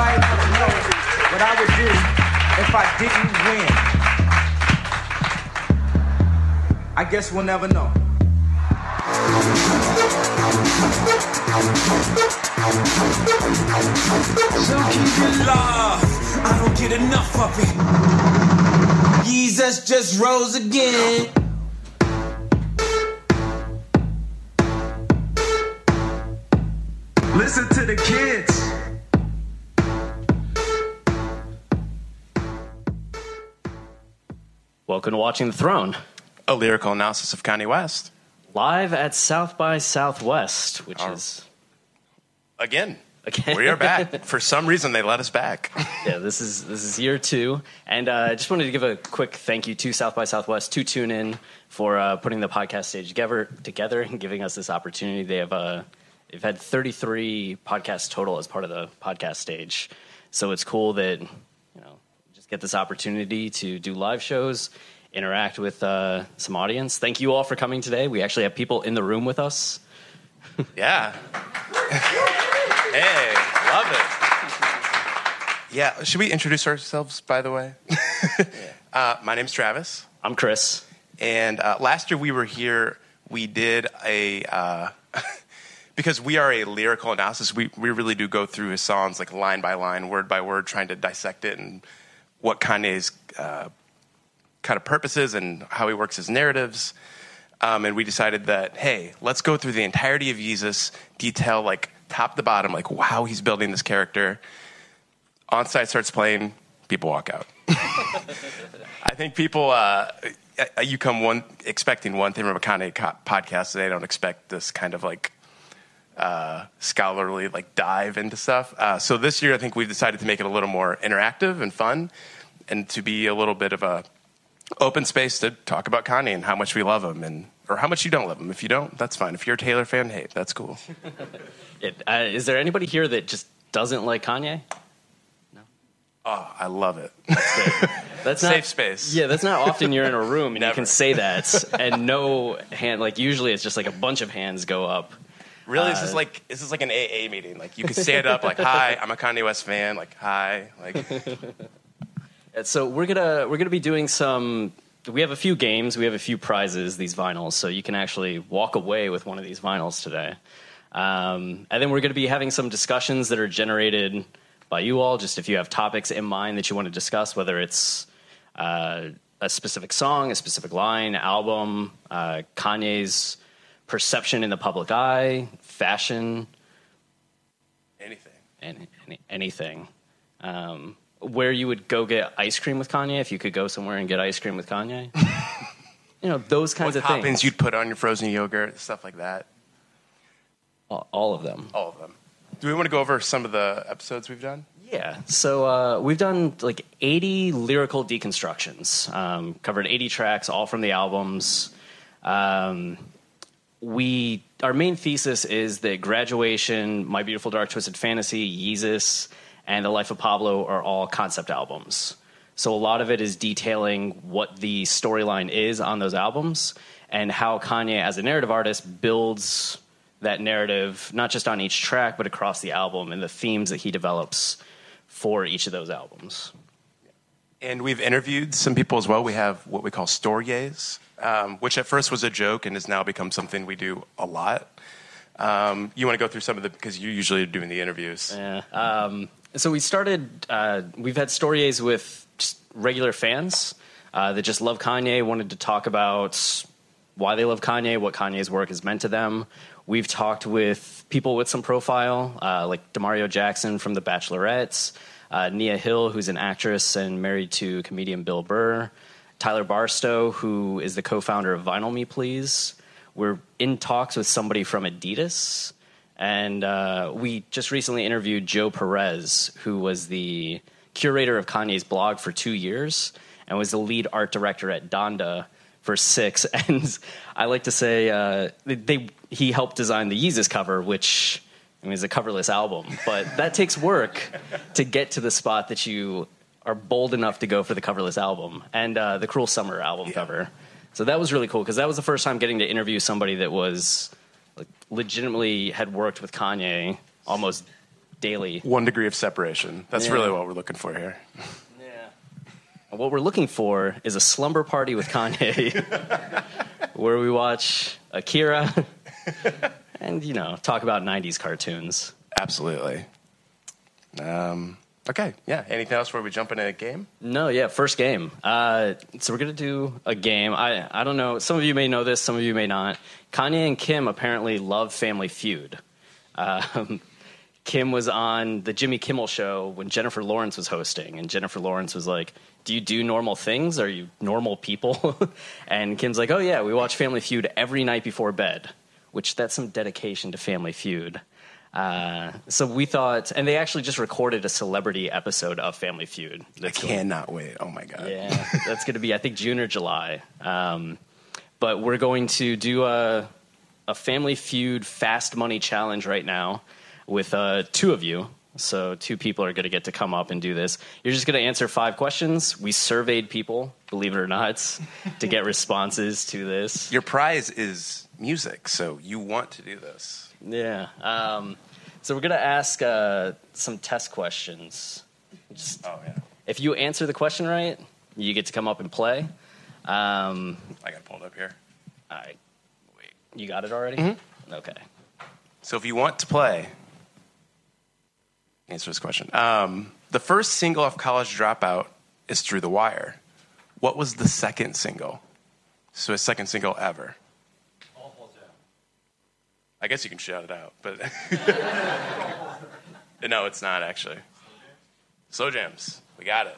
Anybody want to know what I would do if I didn't win? I guess we'll never know. So keep it love. I don't get enough of it. Jesus just rose again. Listen to the kids. Welcome to Watching the Throne, A lyrical analysis of Kanye West. live at South by Southwest, which Our- is Again. Again. We are back. For some reason, they let us back. yeah, this is this is year two, and uh, I just wanted to give a quick thank you to South by Southwest to TuneIn for uh, putting the podcast stage together together and giving us this opportunity. They have uh, they've had 33 podcasts total as part of the podcast stage, so it's cool that you know just get this opportunity to do live shows, interact with uh, some audience. Thank you all for coming today. We actually have people in the room with us. Yeah. hey, love it. Yeah, should we introduce ourselves, by the way? uh, my name's Travis. I'm Chris. And uh, last year we were here, we did a. Uh, because we are a lyrical analysis, we, we really do go through his songs like line by line, word by word, trying to dissect it and what Kanye's uh, kind of purposes and how he works his narratives. Um, and we decided that, hey, let's go through the entirety of Yeezus, detail like top to bottom, like how he's building this character. On Sight starts playing, people walk out. I think people, uh, you come one expecting one thing from a Kanye co- podcast, they don't expect this kind of like uh, scholarly like dive into stuff. Uh, so this year, I think we've decided to make it a little more interactive and fun, and to be a little bit of a open space to talk about Kanye and how much we love him, and or how much you don't love him. If you don't, that's fine. If you're a Taylor fan, hey, that's cool. It, uh, is there anybody here that just doesn't like Kanye? No. Oh, I love it. That's Safe not, space. Yeah, that's not often you're in a room and you can say that, and no hand. Like usually, it's just like a bunch of hands go up. Really, this is like this is like an AA meeting. Like you could stand up, like, "Hi, I'm a Kanye West fan." Like, "Hi," like, So we're gonna we're gonna be doing some. We have a few games. We have a few prizes. These vinyls, so you can actually walk away with one of these vinyls today. Um, and then we're going to be having some discussions that are generated by you all. Just if you have topics in mind that you want to discuss, whether it's uh, a specific song, a specific line, album, uh, Kanye's perception in the public eye, fashion, anything. any, any, anything. Um, where you would go get ice cream with Kanye if you could go somewhere and get ice cream with Kanye. you know those kinds What of toppings things. you'd put on your frozen yogurt, stuff like that. all, all of them. All of them. Do we want to go over some of the episodes we've done? Yeah. So uh, we've done like 80 lyrical deconstructions, um, covered 80 tracks, all from the albums. Um, we our main thesis is that graduation, My Beautiful Dark Twisted Fantasy, Yeezus, and The Life of Pablo are all concept albums. So a lot of it is detailing what the storyline is on those albums and how Kanye, as a narrative artist, builds that narrative not just on each track but across the album and the themes that he develops for each of those albums. And we've interviewed some people as well. We have what we call stories, um, which at first was a joke and has now become something we do a lot. Um, you want to go through some of the because you usually are doing the interviews. Yeah. Um, so we started. Uh, we've had stories with regular fans uh, that just love Kanye, wanted to talk about why they love Kanye, what Kanye's work has meant to them. We've talked with people with some profile, uh, like Demario Jackson from The Bachelorettes, uh, Nia Hill, who's an actress and married to comedian Bill Burr, Tyler Barstow, who is the co-founder of Vinyl Me Please. We're in talks with somebody from Adidas. And uh, we just recently interviewed Joe Perez, who was the curator of Kanye's blog for two years and was the lead art director at Donda for six. And I like to say uh, they, he helped design the Yeezus cover, which I mean, is a coverless album. But that takes work to get to the spot that you are bold enough to go for the coverless album and uh, the Cruel Summer album cover. So that was really cool because that was the first time getting to interview somebody that was like, legitimately had worked with Kanye almost daily. One degree of separation. That's Yeah. really what we're looking for here. Yeah. What we're looking for is a slumber party with Kanye, where we watch Akira and you know talk about '90s cartoons. Absolutely. Um, okay. Yeah. Anything else before we jump into a game? No, yeah, first game. Uh, so we're gonna do a game. I I don't know. Some of you may know this. Some of you may not. Kanye and Kim apparently love Family Feud. Um, Kim was on the Jimmy Kimmel show when Jennifer Lawrence was hosting, and Jennifer Lawrence was like, "Do you do normal things? Are you normal people?" and Kim's like, "Oh yeah, we watch Family Feud every night before bed." Which that's some dedication to Family Feud. Uh, so we thought, and they actually just recorded a celebrity episode of Family Feud. I That's going- cannot wait. Oh my god. yeah, that's going to be I think June or July. Um, but we're going to do a a Family Feud Fast Money challenge right now with uh, two of you. So two people are going to get to come up and do this. You're just going to answer five questions. We surveyed people, believe it or not, to get responses to this. Your prize is music, so you want to do this. Yeah. Um, so we're going to ask uh, some test questions. Just, Oh yeah. if you answer the question right, you get to come up and play. Um, I got pulled up here. All right. Wait, you got it already? Mm-hmm. Okay. So if you want to play, answer this question. Um, the first single of College Dropout is Through the Wire. What was the second single? So a second single ever. I guess you can shout it out, but no, it's not actually. Slow jams, we got it.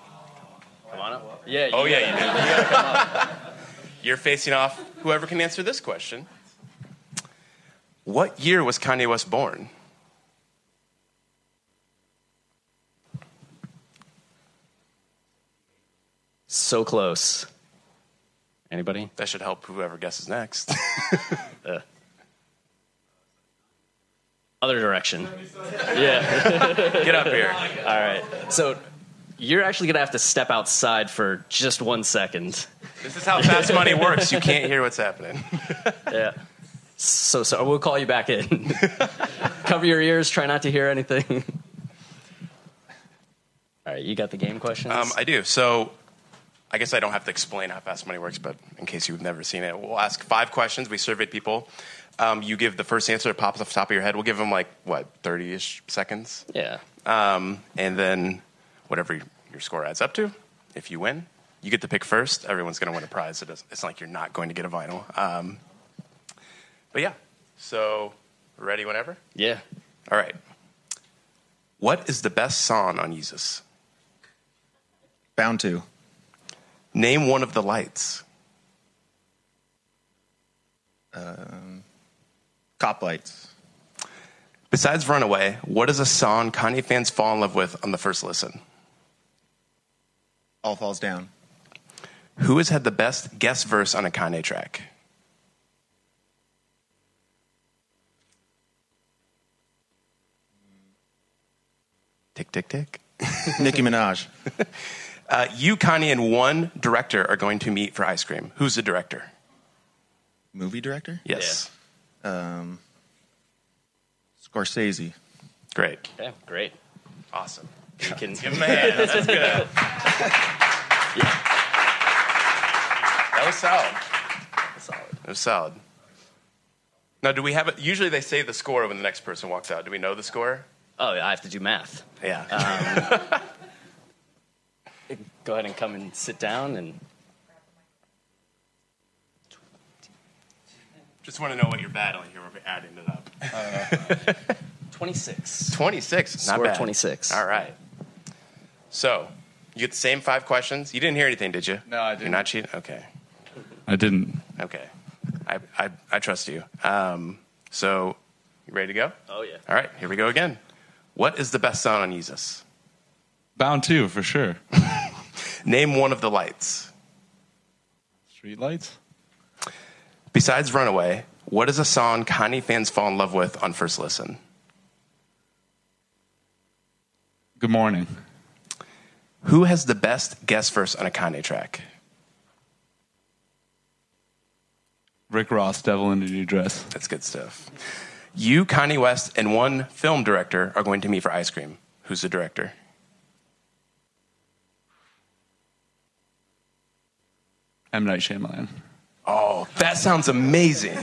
Come on up. Yeah. Oh yeah, you did. You gotta. You're facing off whoever can answer this question. What year was Kanye West born? So close. Anybody? That should help whoever guesses next. Other direction. yeah. Get up here. All right. So you're actually going to have to step outside for just one second. This is how fast money works. You can't hear what's happening. Yeah. So, so we'll call you back in. Cover your ears. Try not to hear anything. All right. You got the game questions? Um, I do. So I guess I don't have to explain how fast money works, but in case you've never seen it, we'll ask five questions. We surveyed people. Um, you give the first answer that pops off the top of your head. We'll give them like, what, 30 ish seconds? yeah. Um, and then whatever your score adds up to, if you win, you get to pick first. Everyone's going to win a prize. It it's not like you're not going to get a vinyl. Um, but yeah, so ready whenever? Yeah. All right. What is the best song on Yeezus? Bound 2. Name one of the lights. Cop lights. Besides Runaway, what is a song Kanye fans fall in love with on the first listen? All falls down. Who has had the best guest verse on a Kanye track? Tick, tick, tick. Nicki Minaj. Uh, you, Kanye, and one director are going to meet for ice cream. Who's the director? Movie director? Yes. Um, Scorsese. Great. Okay. Great. Awesome. You can. Give him a hand. That's good. yeah. That was solid. Solid. It was solid. Now, do we have it? Usually they say the score when the next person walks out. Do we know the score? Oh, yeah, I have to do math. Yeah. Go ahead and come and sit down and Just want to know what you're battling here. We're adding it up. 26. 26. Not Score bad. 26. All right. So, you get the same five questions. You didn't hear anything, did you? No, I didn't. You're didn't. cheating? Okay. I didn't. Okay. I, I, I trust you. Um, so, you ready to go? Oh yeah. All right, here we go again. What is the best song on Yeezus? Bound 2 for sure. Name one of the lights. Streetlights. Besides Runaway, what is a song Kanye fans fall in love with on first listen? Good morning. Who has the best guest verse on a Kanye track? Rick Ross, Devil in a New Dress. That's good stuff. You, Kanye West, and one film director are going to meet for ice cream. Who's the director? M Night Shyamalan. Oh, that sounds amazing.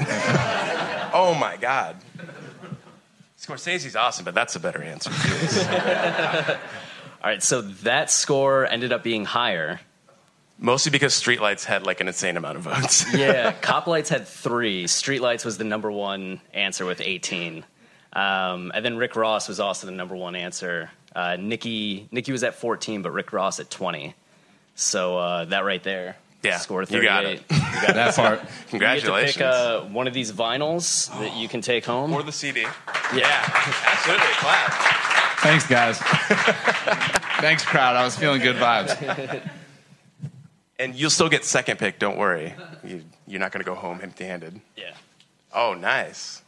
oh my God. Scorsese's awesome, but that's a better answer. All right, so that score ended up being higher. Mostly because Streetlights had like an insane amount of votes. Yeah, Cop Lights had three. Streetlights was the number one answer with 18. Um, and then Rick Ross was also the number one answer. Uh, Nicki, Nicki was at 14, but Rick Ross at 20. So uh, that right there. Yeah, Score you 38. got it. You got That part. Congratulations. You get to pick uh, one of these vinyls that you can take home. or the CD. yeah. Absolutely. Clap. Thanks, guys. Thanks, crowd. I was feeling good vibes. And you'll still get second pick, don't worry. You, you're not going to go home empty handed. Yeah. Oh, nice.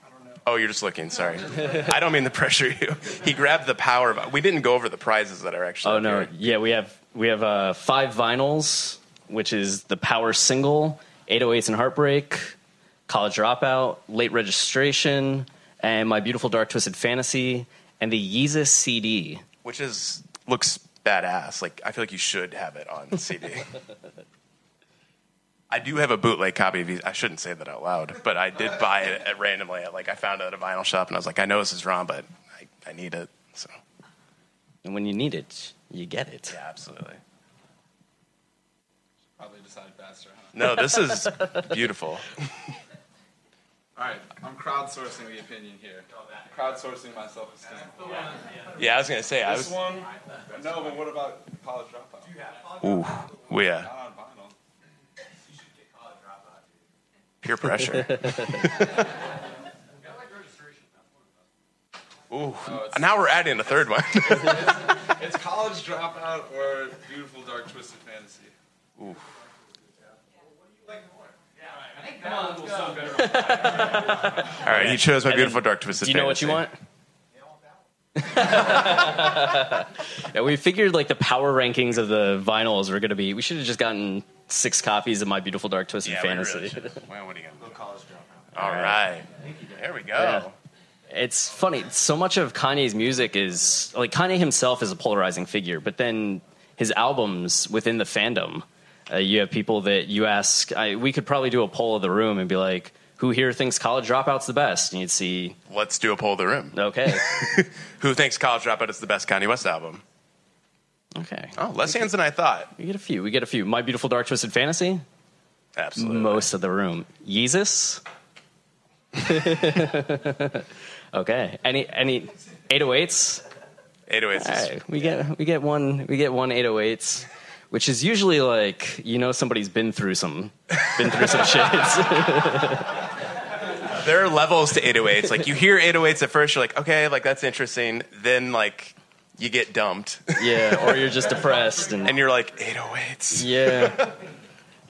Oh, you're just looking. Sorry. I don't mean to pressure you. He grabbed the power. Of, we didn't go over the prizes that are actually. Oh up no, here. yeah, we have we have uh, five vinyls, which is the Power Single, 808s and Heartbreak, College Dropout, Late Registration, and My Beautiful Dark Twisted Fantasy, and the Yeezus CD. Which is looks badass. Like I feel like you should have it on CD. I do have a bootleg copy of these. I shouldn't say that out loud, but I did buy it at randomly. Like I found it at a vinyl shop, and I was like, I know this is wrong, but I, I need it. So And when you need it, you get it. yeah, absolutely. Probably decide faster, huh? No, this is beautiful. All right, I'm crowdsourcing the opinion here. Crowdsourcing my self-esteem. Yeah, I was gonna say I This was. one, no, but what about College Dropout? Ooh, well, yeah, Not on vinyl. peer pressure. Ooh, now we're adding a third one. It's College Dropout or Beautiful Dark Twisted Fantasy. All right, he chose my beautiful dark twisted. Do you know what you want? yeah, we figured like the power rankings of the vinyls were going to be. We should have just gotten six copies of My Beautiful Dark Twisted Yeah, we Fantasy. really. Well, what are you gonna do? All right, there we go. Yeah. it's funny. So much of Kanye's music is like Kanye himself is a polarizing figure, but then his albums within the fandom, uh, you have people that you ask. I, we could probably do a poll of the room and be like, "Who here thinks College Dropout's the best?" And you'd see, Let's do a poll of the room. okay, Who thinks College Dropout is the best Kanye West album? okay. Oh, less hands than I thought. We get a few. We get a few. My Beautiful Dark Twisted Fantasy. Absolutely. Most of the room. Yeezus. okay. Any any 808s? 808s. All right. We get we get one we get one 808s, which is usually like you know somebody's been through some been through some shit. There are levels to 808s. Like you hear 808s at first, you're like, okay, like that's interesting. Then like you get dumped, yeah, or you're just depressed and, and you're like 808s. yeah.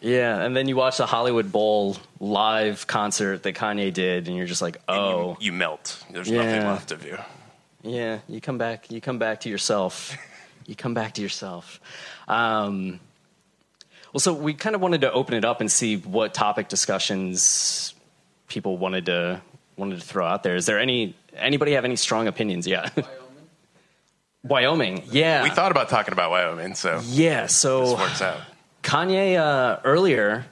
Yeah, and then you watch the Hollywood Bowl live concert that Kanye did, and you're just like, "Oh, You melt. There's nothing left of you. Yeah, you come back. You come back to yourself. you come back to yourself. Um, well, so we kind of wanted to open it up and see what topic discussions people wanted to wanted to throw out there. Is there any anybody have any strong opinions? yet? Wyoming. Yeah, We thought about talking about Wyoming, so yeah. this So works out. Kanye uh, earlier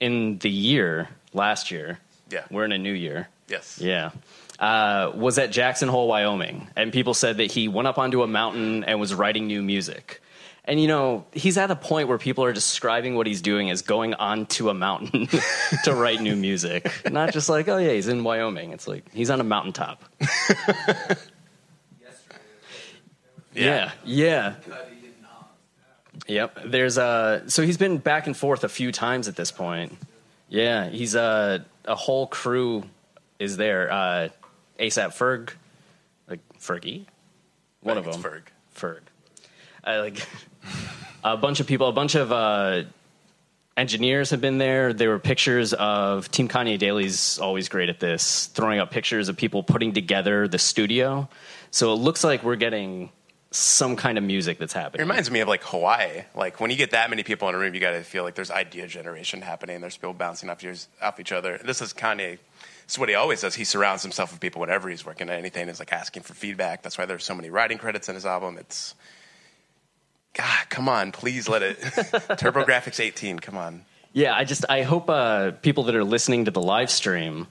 in the year last year. Yeah. we're in a new year. Yes. Yeah. Uh, was at Jackson Hole, Wyoming. And people said that he went up onto a mountain and was writing new music. And, you know, he's at a point where people are describing what he's doing as going onto a mountain to write new music. Not just like, oh, yeah, he's in Wyoming. It's like he's on a mountaintop. Yeah. Yeah. Yep. There's uh so he's been back and forth a few times at this point. Yeah, he's uh a whole crew is there. Uh ASAP Ferg like Fergie? One I of them. it's Ferg. Ferg. I like a bunch of people, a bunch of uh engineers have been there. There were pictures of Team Kanye Daily's always great at this, throwing up pictures of people putting together the studio. So it looks like we're getting some kind of music that's happening. It reminds me of like Hawaii. Like when you get that many people in a room, you got to feel like there's idea generation happening. There's people bouncing off, yours, off each other. This is Kanye. Is what he always does. He surrounds himself with people whenever he's working on anything. Is like asking for feedback. That's why there's so many writing credits in his album. It's God, come on, please let it. TurboGrafx 18, come on. Yeah, I just I hope uh, people that are listening to the live stream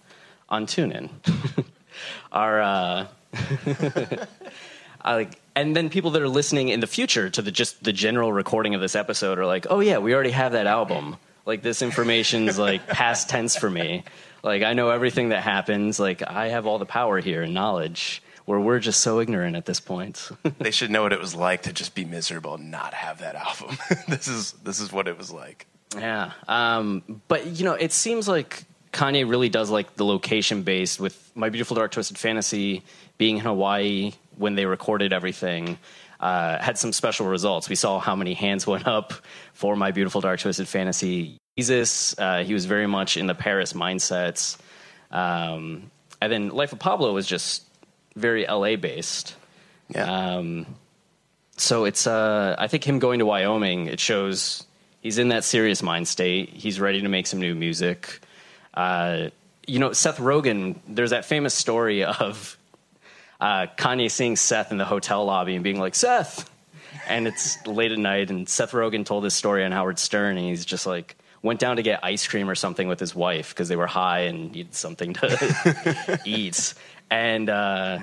on TuneIn are uh, I like, and then people that are listening in the future to the just the general recording of this episode are like, oh yeah, we already have that album. Like this information's like past tense for me. Like I know everything that happens. Like I have all the power here and knowledge. Where we're just so ignorant at this point. They should know what it was like to just be miserable and not have that album. this is this is what it was like. Yeah. Um, but, you know, it seems like Kanye really does like the location based with My Beautiful Dark Twisted Fantasy being in Hawaii when they recorded everything. Uh, had some special results. We saw how many hands went up for My Beautiful Dark Twisted Fantasy. Yeezus, uh, he was very much in the Paris mindsets. Um, and then Life of Pablo was just very LA based. Yeah. Um, so it's uh, I think him going to Wyoming it shows he's in that serious mind state. He's ready to make some new music. Uh, you know, Seth Rogen. There's that famous story of uh, Kanye seeing Seth in the hotel lobby and being like, "Seth," and it's late at night, and Seth Rogen told this story on Howard Stern, and he's just like went down to get ice cream or something with his wife because they were high and needed something to eat, and. Uh,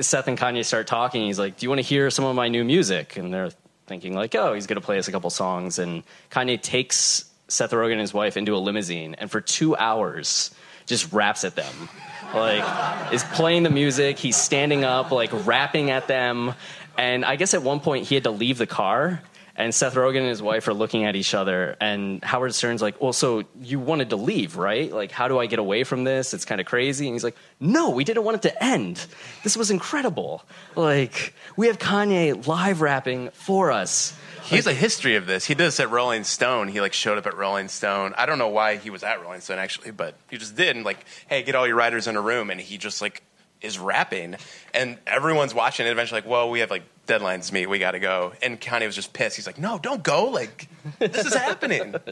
Seth and Kanye start talking. He's like, "Do you want to hear some of my new music?" And they're thinking like, "Oh, he's going to play us a couple songs." And Kanye takes Seth Rogen and his wife into a limousine, and for two hours, just raps at them. Like, is playing the music. He's standing up, like rapping at them. And I guess at one point he had to leave the car. And Seth Rogen and his wife are looking at each other, and Howard Stern's like, "Well, so you wanted to leave, right? Like, how do I get away from this? It's kind of crazy." And he's like, "No, we didn't want it to end. This was incredible. Like, we have Kanye live rapping for us. He has a history of this. He did this at Rolling Stone. He like showed up at Rolling Stone. I don't know why he was at Rolling Stone actually, but he just did. And like, hey, get all your writers in a room, and he just like is rapping, and everyone's watching it. Eventually, like, well, we have like deadlines to meet. We got to go. And Kanye was just pissed. He's like, no, don't go. Like, this is happening.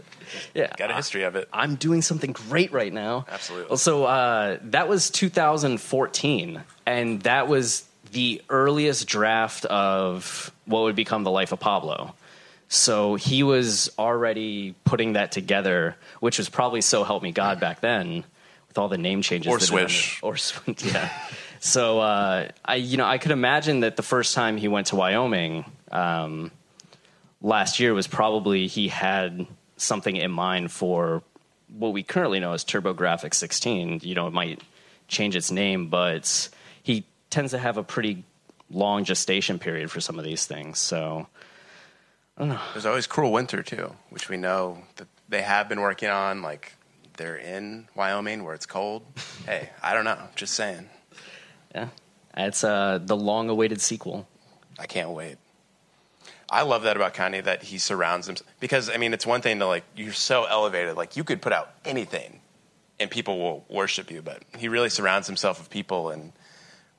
Yeah, Got a history of it. I'm doing something great right now. Absolutely. Well, so uh, that was 2014, and that was the earliest draft of what would become the life of Pablo. So he was already putting that together, which was probably so help me God back then with all the name changes. Or that had been- Swish. Or Swish, yeah. so uh, I, you know, I could imagine that the first time he went to Wyoming um, last year was probably he had something in mind for what we currently know as TurboGrafx 16. You know, it might change its name, but he tends to have a pretty long gestation period for some of these things. So I don't know. There's always Cruel Winter too, which we know that they have been working on. Like, they're in Wyoming where it's cold. hey, I don't know. Just saying. yeah, it's uh, the long-awaited sequel. I can't wait. I love that about Kanye that he surrounds himself because I mean it's one thing to like you're so elevated like you could put out anything and people will worship you but he really surrounds himself with people and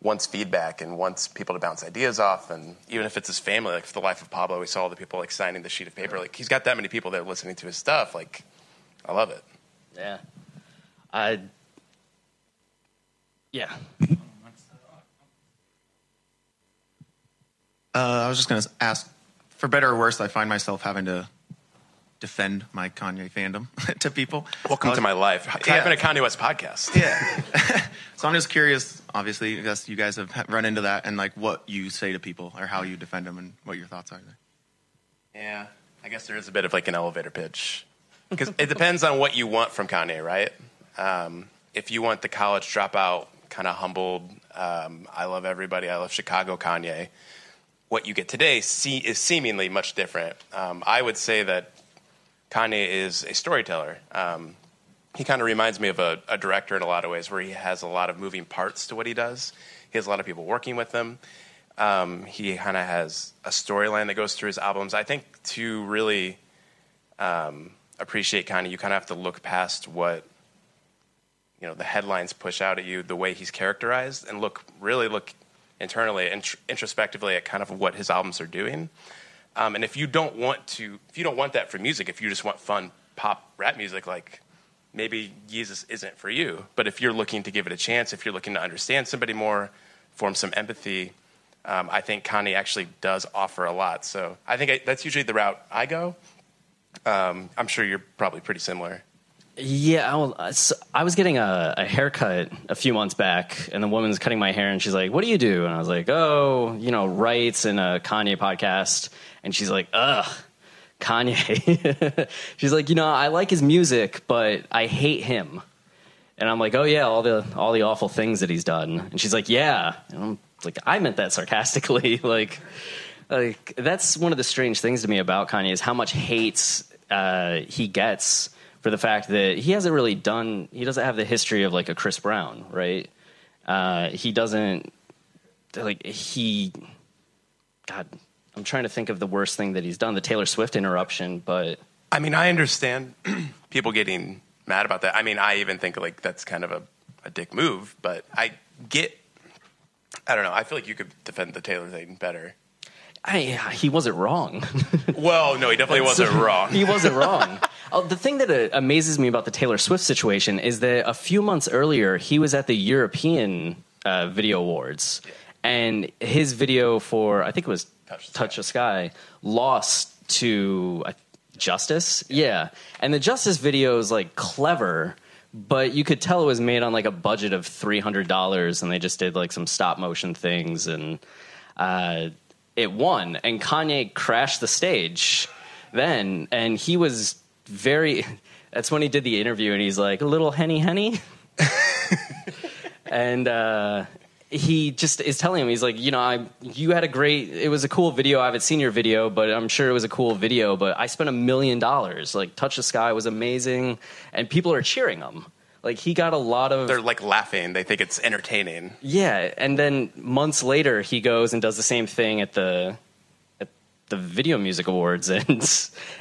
wants feedback and wants people to bounce ideas off and even if it's his family like for the life of Pablo we saw all the people like signing the sheet of paper like he's got that many people that are listening to his stuff like I love it. Yeah, I. Yeah, Uh, I was just going to ask, for better or worse, I find myself having to defend my Kanye fandom to people. Welcome was- to my life. Yeah. I've been a Kanye West podcast. Yeah. so I'm just curious. Obviously, I guess you guys have run into that, and like what you say to people, or how you defend them, and what your thoughts are there. Yeah, I guess there is a bit of like an elevator pitch because it depends on what you want from Kanye, right? Um, if you want the college dropout, kind of humbled, um, I love everybody, I love Chicago Kanye. What you get today see, is seemingly much different. Um, I would say that Kanye is a storyteller. Um, he kind of reminds me of a, a director in a lot of ways, where he has a lot of moving parts to what he does. He has a lot of people working with him. Um, he kind of has a storyline that goes through his albums. I think to really um, appreciate Kanye, you kind of have to look past what you know the headlines push out at you, the way he's characterized, and look really look internally and tr- introspectively at kind of what his albums are doing. Um, and if you don't want to, if you don't want that for music, if you just want fun pop rap music, like maybe Yeezus isn't for you. But if you're looking to give it a chance, if you're looking to understand somebody more, form some empathy, um, I think Kanye actually does offer a lot. So I think I, that's usually the route I go. Um, I'm sure you're probably pretty similar. Yeah, I was, I was getting a, a haircut a few months back, and the woman's cutting my hair, and she's like, "What do you do?" And I was like, "Oh, you know, writes in a Kanye podcast." And she's like, "Ugh, Kanye." she's like, "You know, I like his music, but I hate him." And I'm like, "Oh yeah, all the all the awful things that he's done." And she's like, "Yeah." And I'm like, "I meant that sarcastically." like, like that's one of the strange things to me about Kanye is how much hate uh, he gets for the fact that he hasn't really done. He doesn't have the history of like a Chris Brown, right? Uh, he doesn't like he. God, I'm trying to think of the worst thing that he's done. The Taylor Swift interruption, but I mean, I understand people getting mad about that. I mean, I even think like that's kind of a, a dick move, but I get. I don't know. I feel like you could defend the Taylor thing better. I, he wasn't wrong. Well, no, he definitely wasn't wrong. he wasn't wrong. Oh, the thing that uh, amazes me about the Taylor Swift situation is that a few months earlier, he was at the European uh, Video Awards, and his video for I think it was Touch the Touch the Sky lost to uh, Justice. Yeah, and the Justice video is like clever. But you could tell it was made on like a budget of three hundred dollars, and they just did like some stop motion things, and uh, it won. And Kanye crashed the stage then, and he was very. That's when he did the interview, and he's like, "A little henny, henny," and uh, he just is telling him, he's like, "You know, I you had a great. It was a cool video. I haven't seen your video, but I'm sure it was a cool video. But I spent a million dollars. Like, Touch the Sky was amazing, and people are cheering him." Like he got a lot of They're like laughing. They think it's entertaining. yeah, and then months later, he goes and does the same thing at the at the Video Music Awards, and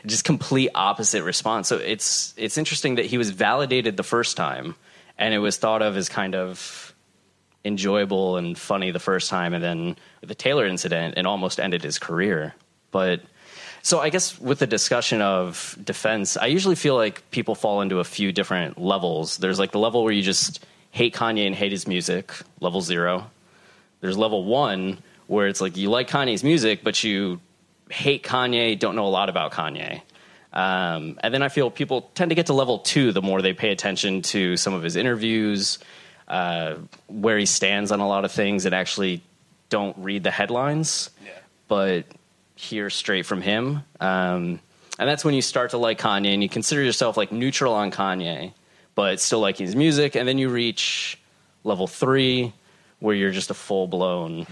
just complete opposite response. So it's it's interesting that he was validated the first time, and it was thought of as kind of enjoyable and funny the first time, and then the Taylor incident, it almost ended his career. But so I guess with the discussion of defense, I usually feel like people fall into a few different levels. There's like the level where you just hate Kanye and hate his music, level zero. There's level one where it's like you like Kanye's music, but you hate Kanye, don't know a lot about Kanye. Um, and then I feel people tend to get to level two the more they pay attention to some of his interviews, uh, where he stands on a lot of things, and actually don't read the headlines, but hear straight from him. Um, and that's when you start to like Kanye and you consider yourself like neutral on Kanye, but still liking his music. And then you reach level three, where you're just a full blown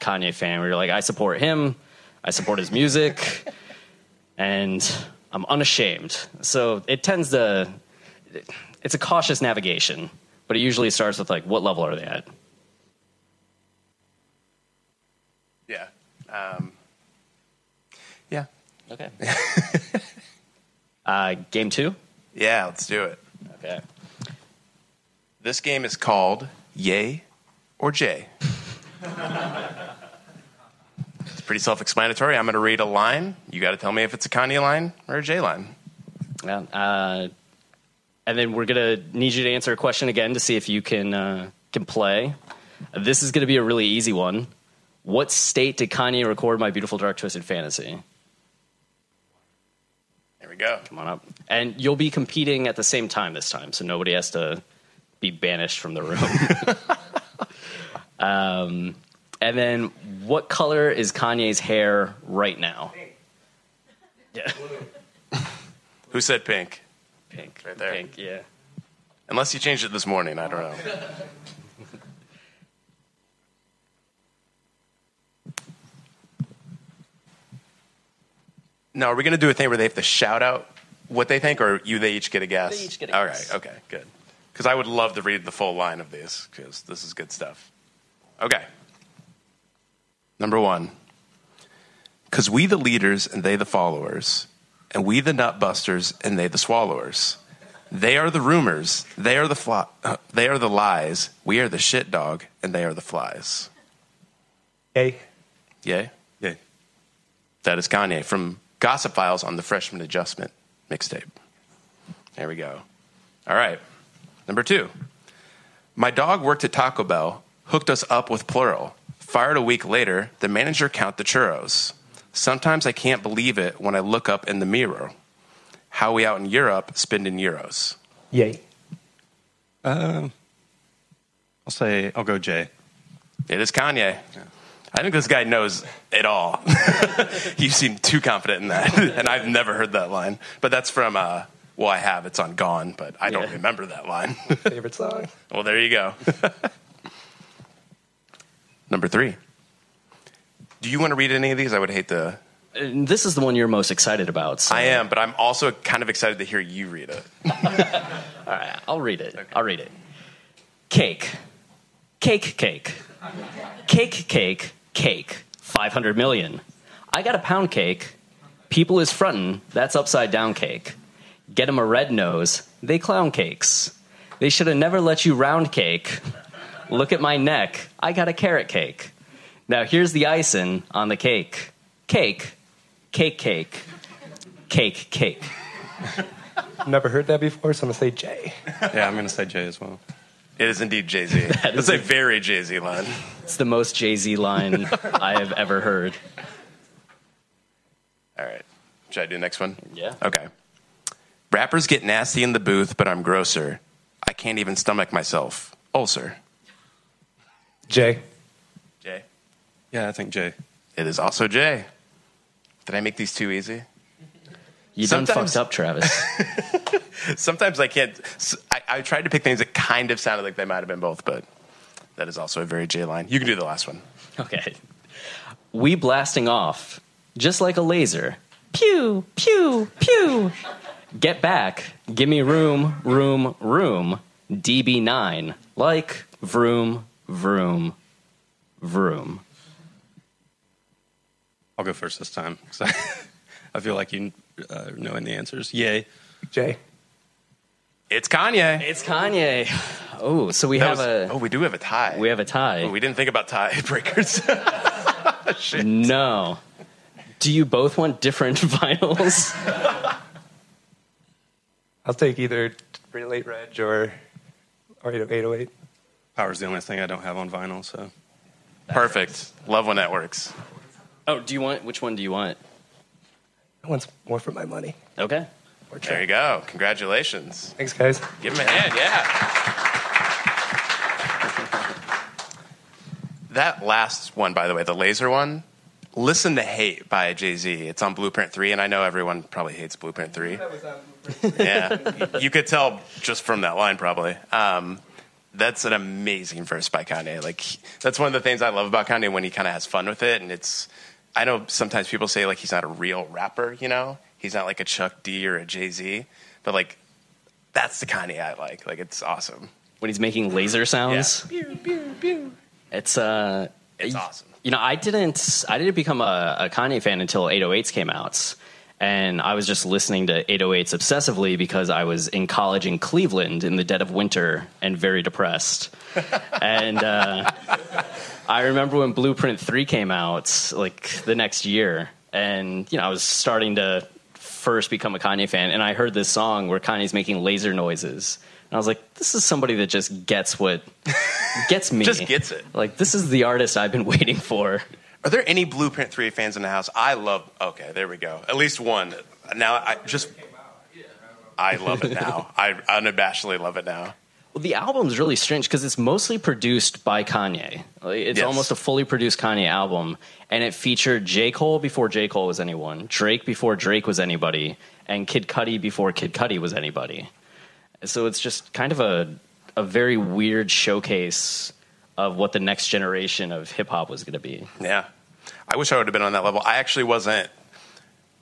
Kanye fan, where you're like, I support him, I support his music, and I'm unashamed. So it tends to, it's a cautious navigation, but it usually starts with like, what level are they at? Yeah. Um. Okay. uh, game two? Yeah, let's do it. Okay. This game is called Yay or Jay. it's pretty self explanatory. I'm going to read a line. You got to tell me if it's a Kanye line or a Jay line. Yeah. Uh, and then we're gonna need you to answer a question again to see if you can uh, can play. Uh, This is gonna be a really easy one. What state did Kanye record "My Beautiful Dark Twisted Fantasy"? There we go. Come on up, and you'll be competing at the same time this time, so nobody has to be banished from the room. um, and then, what color is Kanye's hair right now? Yeah, Who said pink? pink. Right there. Pink. Yeah. Unless you changed it this morning. I don't know. Now, are we going to do a thing where they have to shout out what they think, or you they each get a guess? They each get a All guess. right. Okay. Good. Because I would love to read the full line of these because this is good stuff. Okay. Number one. Because we the leaders and they the followers, and we the nutbusters and they the swallowers. They are the rumors, they are the fly, uh, they are the lies. We are the shit dog, and they are the flies. Yay. Yay. Yay. That is Kanye from Gossip Files on the Freshman Adjustment mixtape. There we go. All right. Number two. My dog worked at Taco Bell, hooked us up with plural. Fired a week later, the manager count the churros. Sometimes I can't believe it when I look up in the mirror. How we out in Europe spending euros. Yay. Um, I'll say I'll go Jay. It is Kanye. I think this guy knows it all. you seem too confident in that, and I've never heard that line. But that's from, uh, well, I have. It's on Gone, but I don't Yeah. remember that line. Favorite song. well, there you go. Number three. Do you want to read any of these? I would hate to. This is the one you're most excited about. So. I am, but I'm also kind of excited to hear you read it. All right, I'll read it. I'll read it. Cake. Cake, cake. Cake, cake, cake. 500 million. I got a pound cake. People is frontin', that's upside down cake. Get 'em a red nose, they clown cakes. They should have never let you round cake. Look at my neck, I got a carrot cake. Now here's the icing on the cake. Cake, cake, cake, cake, cake. Never heard that before, so I'm going to say Jay. Yeah, I'm going to say Jay as well. It is indeed Jay Z. That's a very Jay Z line. It's the most Jay Z line I have ever heard. All right. Should I do the next one? Yeah. Okay. Rappers get nasty in the booth, but I'm grosser. I can't even stomach myself. Ulcer. Jay. Jay. Yeah, I think Jay. It is also Jay. Did I make these too easy? You done fucked up, Travis. Sometimes I can't. I tried to pick things that kind of sounded like they might have been both, but that is also a very Jay line. You can do the last one. Okay. We blasting off, just like a laser. Pew, pew, pew. Get back. Give me room, room, room. DB9. Like vroom, vroom, vroom. I'll go first this time 'cause I, I feel like you uh, knowing the answers. Yay. Jay. It's Kanye. It's Kanye. Oh, so we That have was- a oh, we do have a tie. we have a tie. Oh, we didn't think about tie breakers. Shit. No. Do you both want different vinyls? I'll take either Relate Reg or, or 808. Power's the only thing I don't have on vinyl, so Perfect. Love when that works. Oh, do you want which one do you want? That one's more for my money. Okay. Or There you go. Congratulations. Thanks, guys. Give him a hand, yeah. that last one, by the way, the laser one, Listen to Hate by Jay Z. It's on Blueprint 3, and I know everyone probably hates Blueprint 3. yeah. You could tell just from that line, probably. Um, that's an amazing verse by Kanye. Like, that's one of the things I love about Kanye when he kind of has fun with it. And it's, I know sometimes people say, like, he's not a real rapper, you know? He's not like a Chuck D or a Jay Z. But, like, that's the Kanye I like. Like, it's awesome. When he's making laser sounds. It's uh It's y- awesome. You know, I didn't I didn't become a, a Kanye fan until 808s came out. And I was just listening to 808s obsessively because I was in college in Cleveland in the dead of winter and very depressed. and uh, I remember when Blueprint 3 came out, like the next year. And, you know, I was starting to first become a Kanye fan. And I heard this song where Kanye's making laser noises. And I was like, this is somebody that just gets what gets me. Just gets it. Like, this is the artist I've been waiting for. Are there any Blueprint 3 fans in the house? I love, okay, there we go. At least one. Now, I just, I love it now. I unabashedly love it now. Well, the album's really strange because it's mostly produced by Kanye. It's Yes. almost a fully produced Kanye album, and it featured J. Cole before J. Cole was anyone, Drake before Drake was anybody, and Kid Cudi before Kid Cudi was anybody. So it's just kind of a a very weird showcase of what the next generation of hip hop was going to be. Yeah. I wish I would have been on that level. I actually wasn't.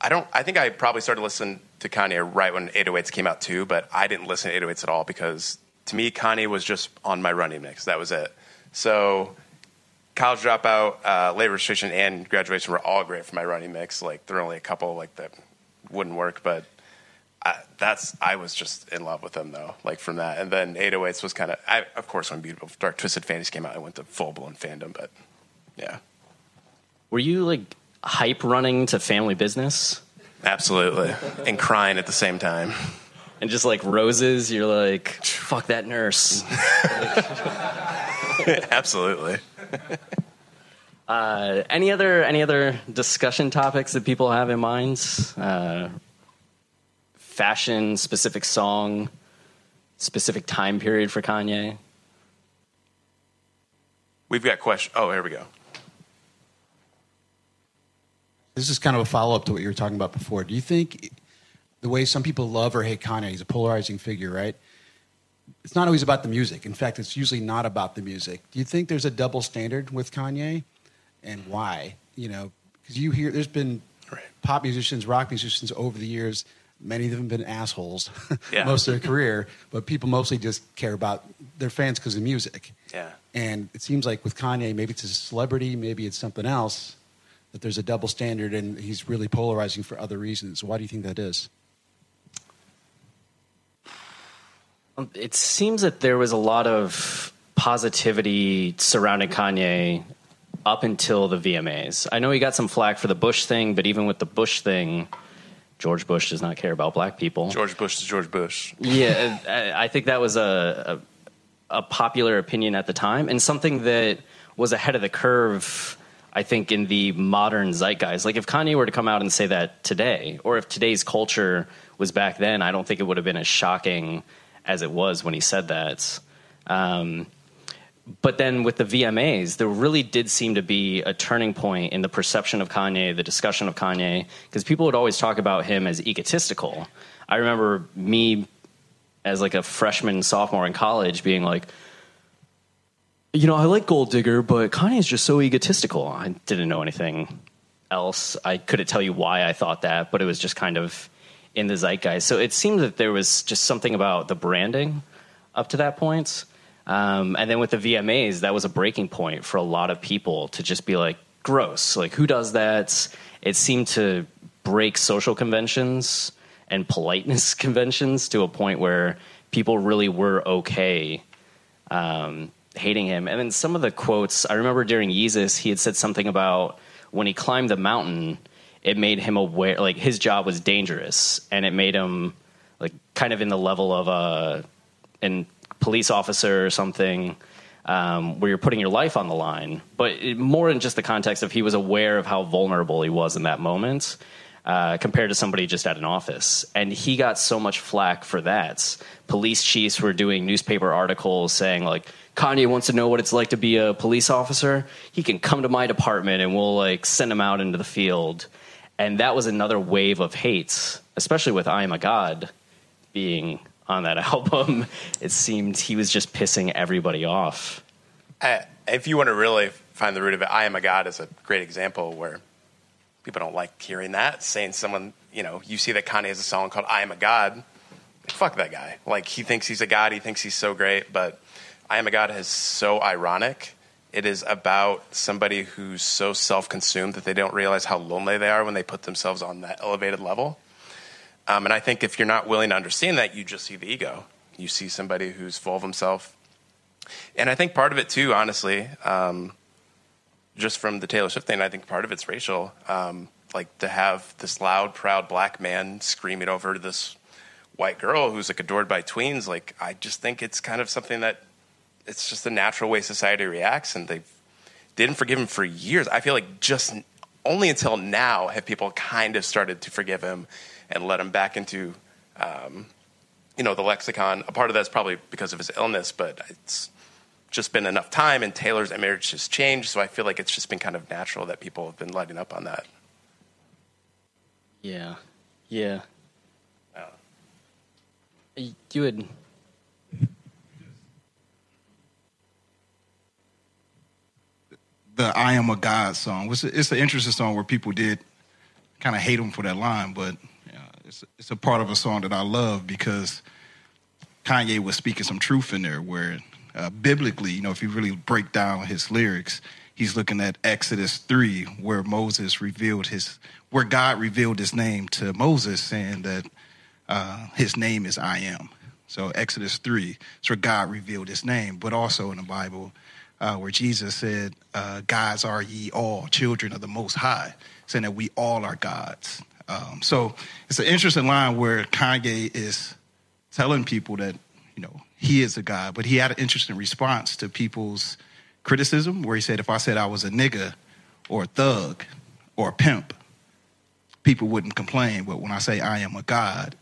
I don't. I think I probably started listening to Kanye right when 808s came out too, but I didn't listen to 808s at all because to me Kanye was just on my running mix. That was it. So college dropout, uh, labor restriction, and graduation were all great for my running mix. Like there were only a couple like that wouldn't work, but I, that's I was just in love with them though. Like from that, and then 808s was kind of. I, of course, when Beautiful Dark Twisted Fantasy came out, I went to full blown fandom. But yeah, Were you like hype running to family business? Absolutely. And crying at the same time. And just like roses, you're like, fuck that nurse. Absolutely. Uh, any other any other discussion topics that people have in mind? Uh, fashion, specific song, specific time period for Kanye. We've got questions. Oh, here we go. This is kind of a follow up to what you were talking about before. Do you think the way some people love or hate Kanye, he's a polarizing figure, right? It's not always about the music. In fact, it's usually not about the music. Do you think there's a double standard with Kanye, and why? You know, because you hear there's been pop musicians, rock musicians over the years. Many of them have been assholes Yeah. most of their career, but people mostly just care about their fans because of music. Yeah. And it seems like with Kanye, maybe it's a celebrity, maybe it's something else, that there's a double standard and he's really polarizing for other reasons. Why do you think that is? Um, Um, it seems that there was a lot of positivity surrounding Kanye up until the VMAs. I know he got some flack for the Bush thing, but even with the Bush thing, George Bush does not care about black people. George Bush is George Bush. Yeah, I I think that was a, a a popular opinion at the time, and something that was ahead of the curve. I think in the modern zeitgeist, like if Kanye were to come out and say that today, or if today's culture was back then, I don't think it would have been as shocking as it was when he said that. Um, but then with the VMAs, there really did seem to be a turning point in the perception of Kanye, the discussion of Kanye, because people would always talk about him as egotistical. I remember me as like a freshman, sophomore in college being like, you know, I like Gold Digger, but Kanye's just so egotistical. I didn't know anything else. I couldn't tell you why I thought that, but it was just kind of in the zeitgeist. So it seemed that there was just something about the branding up to that point. Um, and then with the VMAs, that was a breaking point for a lot of people to just be like, gross. Like, who does that? It seemed to break social conventions and politeness conventions to a point where people really were okay um, hating him. And then some of the quotes, I remember during Yeezus, he had said something about when he climbed the mountain, it made him aware, like his job was dangerous, and it made him like kind of in the level of a an police officer or something. Um, where you're putting your life on the line, but it, more in just the context of he was aware of how vulnerable he was in that moment, uh, compared to somebody just at an office. And he got so much flack for that. Police chiefs were doing newspaper articles saying, like, Kanye wants to know what it's like to be a police officer. He can come to my department and we'll, like, send him out into the field. And that was another wave of hates, especially with I Am a God being on that album. It seemed he was just pissing everybody off. Uh, if you want to really find the root of it, I Am a God is a great example where people don't like hearing that. Saying someone, you know, you see that Kanye has a song called I Am a God. Fuck that guy. Like, he thinks he's a God, he thinks he's so great, but I Am a God is so ironic. It is about somebody who's so self consumed that they don't realize how lonely they are when they put themselves on that elevated level. Um, and I think if you're not willing to understand that, you just see the ego. You see somebody who's full of himself. And I think part of it, too, honestly, um, just from the Taylor Swift thing, I think part of it's racial. Um, like to have this loud, proud black man screaming over to this white girl who's like adored by tweens, like I just think it's kind of something that it's just the natural way society reacts, and they didn't forgive him for years. I feel like just only until now have people kind of started to forgive him and let him back into, um, you know, the lexicon. A part of that's probably because of his illness, but it's just been enough time, and Taylor's image has changed. So I feel like it's just been kind of natural that people have been lighting up on that. Yeah. Yeah. Uh, You would. The "I Am a God" song. It's a, it's an interesting song where people did kind of hate him for that line, but it's it's a part of a song that I love because Kanye was speaking some truth in there. Where uh, biblically, you know, if you really break down his lyrics, he's looking at Exodus three, where Moses revealed his, where God revealed his name to Moses, saying that uh, his name is I am. So Exodus three, it's where God revealed his name, but also in the Bible, uh, where Jesus said, uh, "Gods are ye all, children of the Most High," saying that we all are gods. Um, so it's an interesting line where Kanye is telling people that you know he is a god, but he had an interesting response to people's criticism, where he said, "If I said I was a nigga or a thug or a pimp, people wouldn't complain. But when I say I am a god,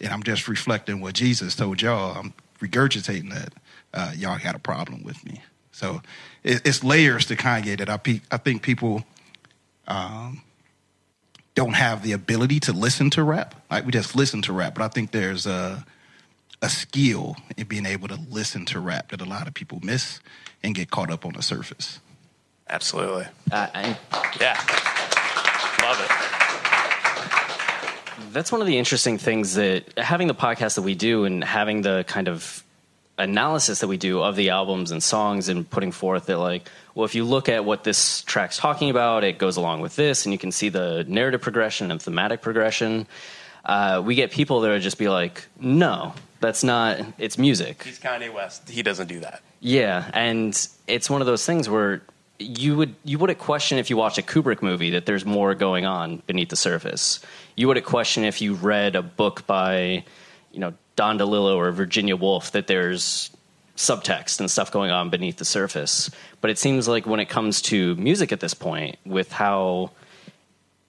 and I'm just reflecting what Jesus told y'all, I'm regurgitating that. Uh, y'all got a problem with me. So it, it's layers to Kanye that I, pe- I think people um, don't have the ability to listen to rap. Like we just listen to rap, but I think there's a a skill in being able to listen to rap that a lot of people miss and get caught up on the surface. Absolutely. Uh, and Yeah. Love it. that's one of the interesting things that having the podcast that we do and having the kind of analysis that we do of the albums and songs and putting forth that like well if you look at what this track's talking about it goes along with this and you can see the narrative progression and thematic progression uh, we get people that would just be like no that's not it's music He's Kanye West. He doesn't do that. yeah, and it's one of those things where you would you wouldn't question if you watch a Kubrick movie that there's more going on beneath the surface. You wouldn't question if you read a book by, you know, Don DeLillo or Virginia Woolf that there's subtext and stuff going on beneath the surface. But it seems like when it comes to music at this point, with how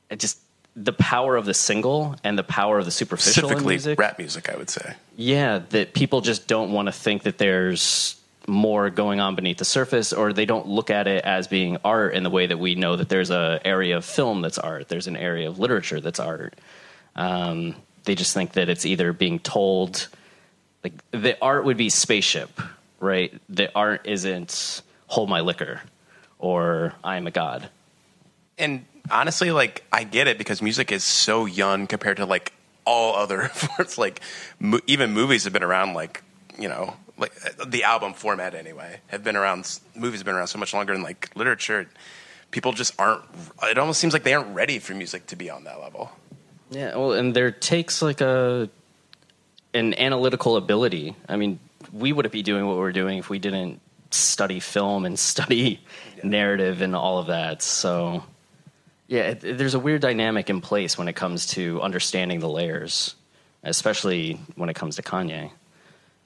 it just the power of the single and the power of the superficial Specifically, music, rap music, I would say. yeah, that people just don't want to think that there's more going on beneath the surface, or they don't look at it as being art in the way that we know that there's a area of film that's art, there's an area of literature that's art. Um, they just think that it's either being told, like the art would be spaceship, right? The art isn't hold my liquor or I am a god. And honestly, like I get it because music is so young compared to like all other forms. Like mo- even movies have been around, like you know, like the album format anyway, have been around. Movies have been around so much longer than like literature. People just aren't. It almost seems like they aren't ready for music to be on that level. Yeah, well, and there takes like a an analytical ability. I mean, we wouldn't be doing what we're doing if we didn't study film and study narrative and all of that. So, yeah, it, it- there's a weird dynamic in place when it comes to understanding the layers, especially when it comes to Kanye.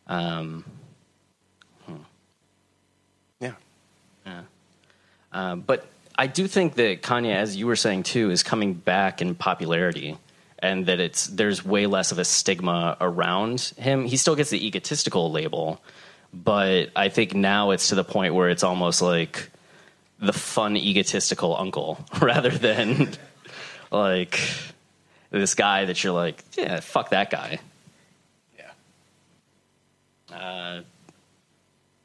Um, Yeah. yeah. Um, but I do think that Kanye, as you were saying too, is coming back in popularity, and that it's there's way less of a stigma around him. He still gets the egotistical label, but I think now it's to the point where it's almost like the fun egotistical uncle rather than like this guy that you're like, yeah, fuck that guy. Yeah. Uh,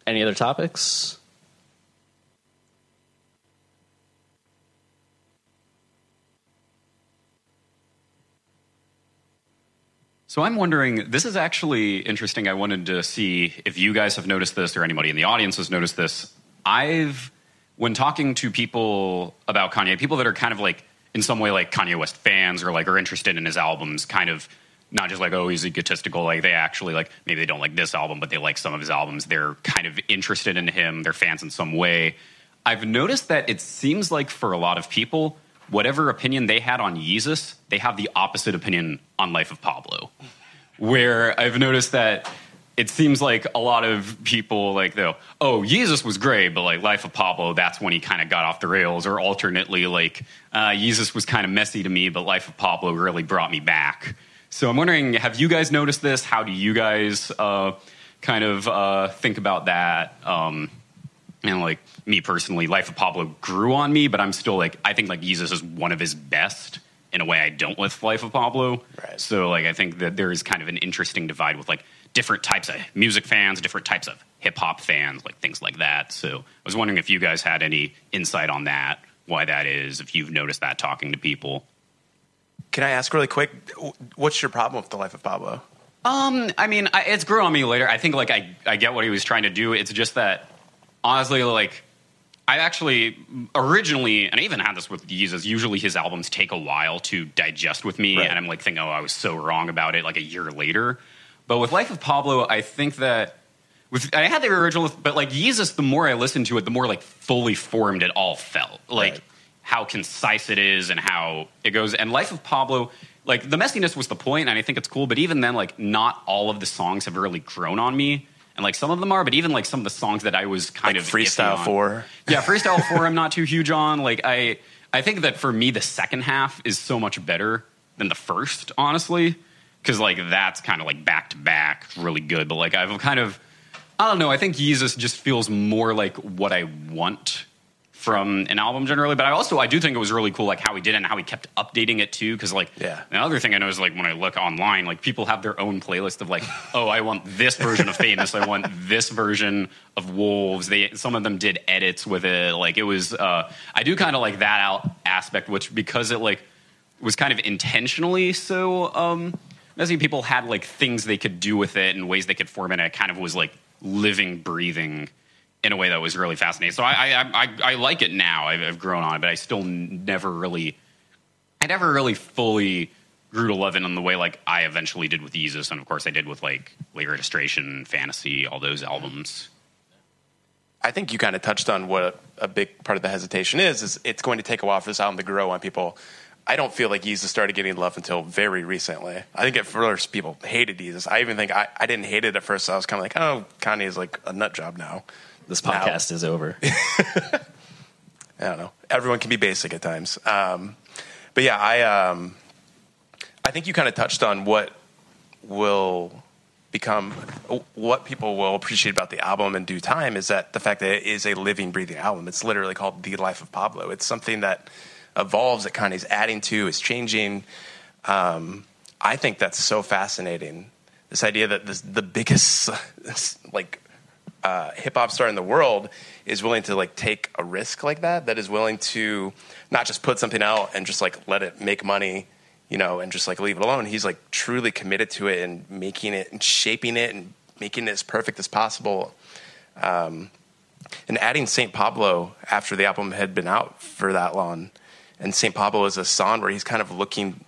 any other topics? So I'm wondering, this is actually interesting. I wanted to see if you guys have noticed this or anybody in the audience has noticed this. I've, when talking to people about Kanye, people that are kind of like, in some way, like Kanye West fans or like are interested in his albums, kind of not just like, oh, he's egotistical. Like they actually like, maybe they don't like this album, but they like some of his albums. They're kind of interested in him. They're fans in some way. I've noticed that it seems like for a lot of people, whatever opinion they had on Yeezus, they have the opposite opinion on Life of Pablo. Where I've noticed that it seems like a lot of people like though, oh, Yeezus was great, but like Life of Pablo, that's when he kind of got off the rails. Or alternately, like uh, Yeezus was kind of messy to me, but Life of Pablo really brought me back. So I'm wondering, have you guys noticed this? How do you guys uh, kind of uh, think about that? Um, and like me personally, Life of Pablo grew on me, but I'm still like I think like Yeezus is one of his best in a way I don't with Life of Pablo. Right. So like I think that there is kind of an interesting divide with like different types of music fans, different types of hip hop fans, like things like that. So I was wondering if you guys had any insight on that, why that is, if you've noticed that talking to people. Can I ask really quick? What's your problem with the life of Pablo? Um, I mean, I, it's grew on me later. I think like I, I get what he was trying to do. It's just that honestly, like I actually originally, and I even had this with Yeezus. Usually, his albums take a while to digest with me, Right. and I'm like thinking, oh, I was so wrong about it. Like a year later, but with Life of Pablo, I think that with I had the original, but like Yeezus, the more I listened to it, the more like fully formed it all felt. Like Right. how concise it is and how it goes. And Life of Pablo, like the messiness was the point, and I think it's cool. But even then, like not all of the songs have really grown on me. And like some of them are, but even like some of the songs that I was kind Like of Freestyle 4. yeah, freestyle four. I'm not too huge on. Like I, I think that for me, the second half is so much better than the first, honestly, because like that's kind of like back to back, really good. But like I've kind of, I don't know. I think Yeezus just feels more like what I want from an album generally. But I also I do think it was really cool, like how he did it and how he kept updating it too. Because like Yeah. the other thing I know is like when I look online, like people have their own playlist of like, oh, I want this version of Famous, I want this version of Wolves. They some of them did edits with it. Like it was, uh, I do kind of like that out aspect, which because it like was kind of intentionally so. um messy people had like things they could do with it and ways they could form it. And it kind of was like living, breathing in a way that was really fascinating. So I I, I, I like it now. I've, I've grown on it, but I still never really, I never really fully grew to love it in the way like I eventually did with Yeezus, and of course I did with like Late Registration, Fantasy, all those albums. I think you kind of touched on what a big part of the hesitation is. Is it's going to take a while for this album to grow on people. I don't feel like Yeezus started getting love until very recently. I think at first people hated Yeezus. I even think I, I didn't hate it at first. I was kind of like, oh, Kanye is like a nut job now. This podcast is over. I don't know. Everyone can be basic at times. Um, but yeah, I um, I think you kind of touched on what will become what people will appreciate about the album in due time is that the fact that it is a living, breathing album. It's literally called The Life of Pablo. It's something that evolves, that Kanye's adding to, is changing. Um, I think that's so fascinating. This idea that this, the biggest like uh, hip hop star in the world is willing to like take a risk like that. That is willing to not just put something out and just like let it make money, you know, and just like leave it alone. He's like truly committed to it and making it and shaping it and making it as perfect as possible. Um, and adding Saint Pablo after the album had been out for that long, and Saint Pablo is a song where he's kind of looking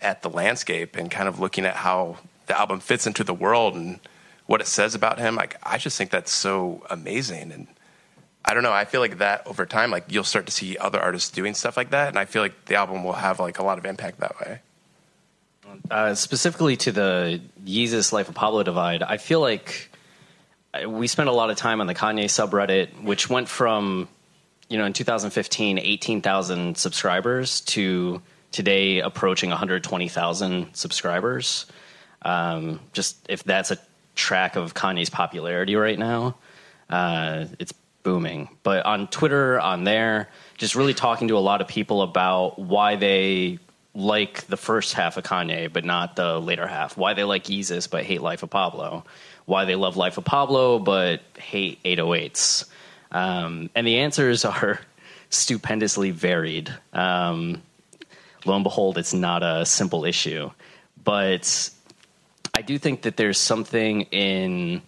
at the landscape and kind of looking at how the album fits into the world and what it says about him. Like I just think that's so amazing and I don't know. I feel like that over time, like you'll start to see other artists doing stuff like that, and I feel like the album will have like a lot of impact that way. Uh, specifically to the Yeezus Life of Pablo divide, I feel like uh, we spent a lot of time on the Kanye subreddit, which went from, you know, in 2015, 18,000 subscribers to today approaching 120,000 subscribers. Um, just if that's a track of Kanye's popularity right now, uh, it's booming. But on Twitter, on there, just really talking to a lot of people about why they like the first half of Kanye, but not the later half. Why they like Yeezus, but hate Life of Pablo. Why they love Life of Pablo, but hate 808s. Um, and the answers are stupendously varied. Um, lo and behold, it's not a simple issue. But I do think that there's something in,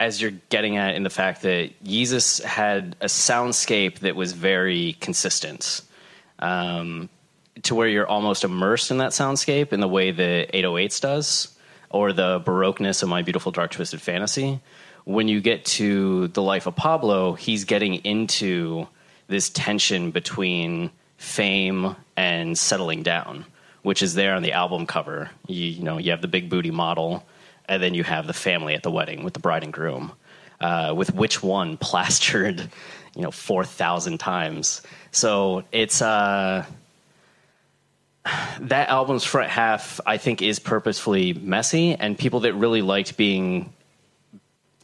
as you're getting at, in the fact that Yeezus had a soundscape that was very consistent. Um, to where you're almost immersed in that soundscape in the way that 808s does, or the baroqueness of My Beautiful Dark Twisted Fantasy. When you get to The Life of Pablo, he's getting into this tension between fame and settling down, which is there on the album cover. You, you know, you have the big booty model, and then you have the family at the wedding with the bride and groom, uh, with which one plastered, you know, four thousand times. So it's uh, that album's front half, I think, is purposefully messy, and people that really liked being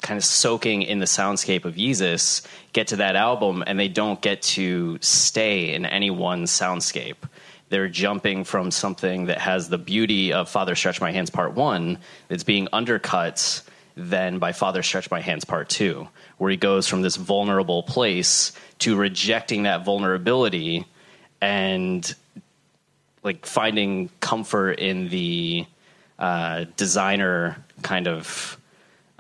kind of soaking in the soundscape of Yeezus get to that album and they don't get to stay in any one soundscape. They're jumping from something that has the beauty of Father Stretch My Hands Part 1 that's being undercut then by Father Stretch My Hands Part 2, where he goes from this vulnerable place to rejecting that vulnerability and like finding comfort in the uh, designer kind of